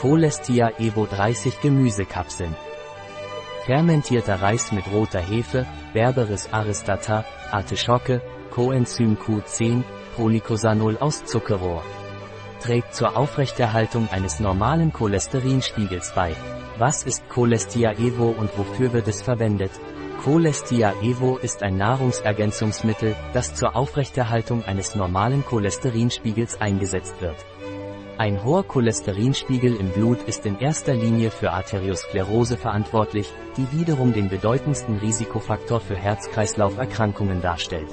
Cholestia Evo 30 Gemüsekapseln. Fermentierter Reis mit roter Hefe, Berberis aristata, Artischocke, Coenzym Q10, Prolicosanol aus Zuckerrohr. Trägt zur Aufrechterhaltung eines normalen Cholesterinspiegels bei. Was ist Cholestia Evo und wofür wird es verwendet? Cholestia Evo ist ein Nahrungsergänzungsmittel, das zur Aufrechterhaltung eines normalen Cholesterinspiegels eingesetzt wird. Ein hoher Cholesterinspiegel im Blut ist in erster Linie für Arteriosklerose verantwortlich, die wiederum den bedeutendsten Risikofaktor für Herz-Kreislauf-Erkrankungen darstellt.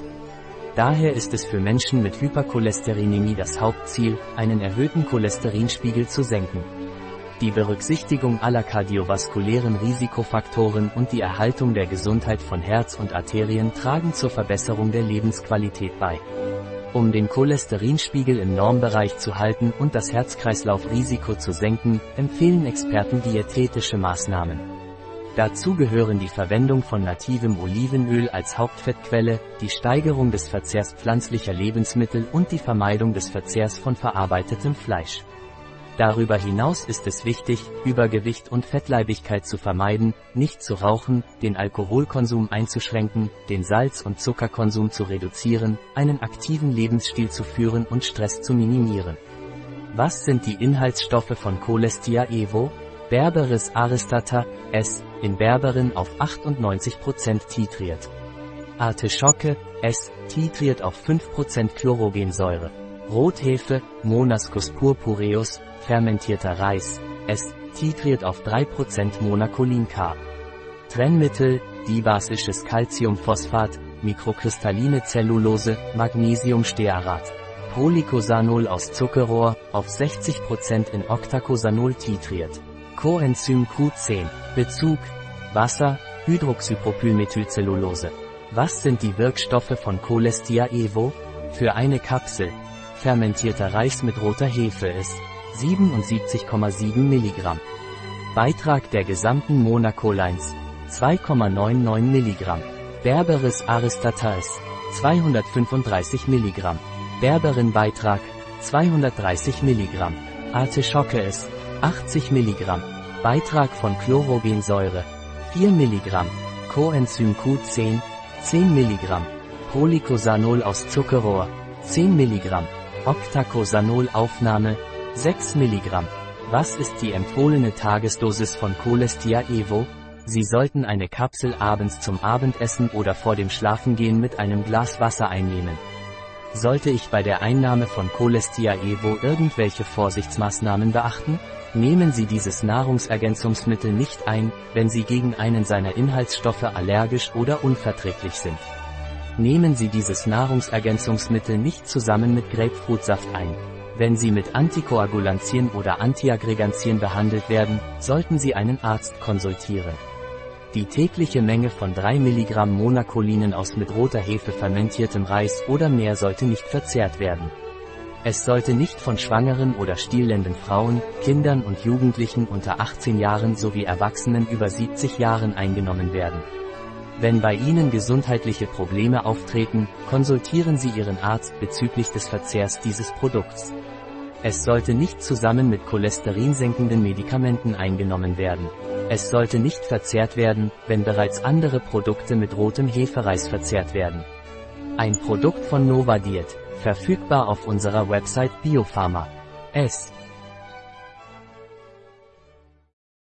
Daher ist es für Menschen mit Hypercholesterinämie das Hauptziel, einen erhöhten Cholesterinspiegel zu senken. Die Berücksichtigung aller kardiovaskulären Risikofaktoren und die Erhaltung der Gesundheit von Herz und Arterien tragen zur Verbesserung der Lebensqualität bei. Um den Cholesterinspiegel im Normbereich zu halten und das Herz-Kreislauf-Risiko zu senken, empfehlen Experten diätetische Maßnahmen. Dazu gehören die Verwendung von nativem Olivenöl als Hauptfettquelle, die Steigerung des Verzehrs pflanzlicher Lebensmittel und die Vermeidung des Verzehrs von verarbeitetem Fleisch. Darüber hinaus ist es wichtig, Übergewicht und Fettleibigkeit zu vermeiden, nicht zu rauchen, den Alkoholkonsum einzuschränken, den Salz- und Zuckerkonsum zu reduzieren, einen aktiven Lebensstil zu führen und Stress zu minimieren. Was sind die Inhaltsstoffe von Cholestia Evo? Berberis aristata, S, in Berberin auf 98% titriert. Artischocke, S, titriert auf 5% Chlorogensäure. Rothefe, Monascus purpureus, fermentierter Reis, es titriert auf 3% Monacolin K. Trennmittel, dibasisches Calciumphosphat, mikrokristalline Zellulose, Magnesiumstearat. Prolicosanol aus Zuckerrohr, auf 60% in Octacosanol titriert. Coenzym Q10, Bezug, Wasser, Hydroxypropylmethylcellulose. Was sind die Wirkstoffe von Cholestia Evo? Für eine Kapsel. Fermentierter Reis mit roter Hefe ist 77,7 mg. Beitrag der gesamten Monaco-Lines 2,99 mg. Berberis aristatalis 235 mg. Berberin Beitrag 230 mg. Artischocke ist 80 mg. Beitrag von Chlorogensäure 4 mg. Coenzym Q10 10 mg. Prolicosanol aus Zuckerrohr 10 mg. Octacosanol Aufnahme 6 mg. Was ist die empfohlene Tagesdosis von Cholestia Evo? Sie sollten eine Kapsel abends zum Abendessen oder vor dem Schlafengehen mit einem Glas Wasser einnehmen. Sollte ich bei der Einnahme von Cholestia Evo irgendwelche Vorsichtsmaßnahmen beachten? Nehmen Sie dieses Nahrungsergänzungsmittel nicht ein, wenn Sie gegen einen seiner Inhaltsstoffe allergisch oder unverträglich sind. Nehmen Sie dieses Nahrungsergänzungsmittel nicht zusammen mit Grapefruitsaft ein. Wenn Sie mit Antikoagulantien oder Antiaggregantien behandelt werden, sollten Sie einen Arzt konsultieren. Die tägliche Menge von 3 mg Monacolinen aus mit roter Hefe fermentiertem Reis oder mehr sollte nicht verzehrt werden. Es sollte nicht von schwangeren oder stillenden Frauen, Kindern und Jugendlichen unter 18 Jahren sowie Erwachsenen über 70 Jahren eingenommen werden. Wenn bei Ihnen gesundheitliche Probleme auftreten, konsultieren Sie Ihren Arzt bezüglich des Verzehrs dieses Produkts. Es sollte nicht zusammen mit cholesterinsenkenden Medikamenten eingenommen werden. Es sollte nicht verzehrt werden, wenn bereits andere Produkte mit rotem Hefereis verzehrt werden. Ein Produkt von Nova Diet, verfügbar auf unserer Website Biopharma. Es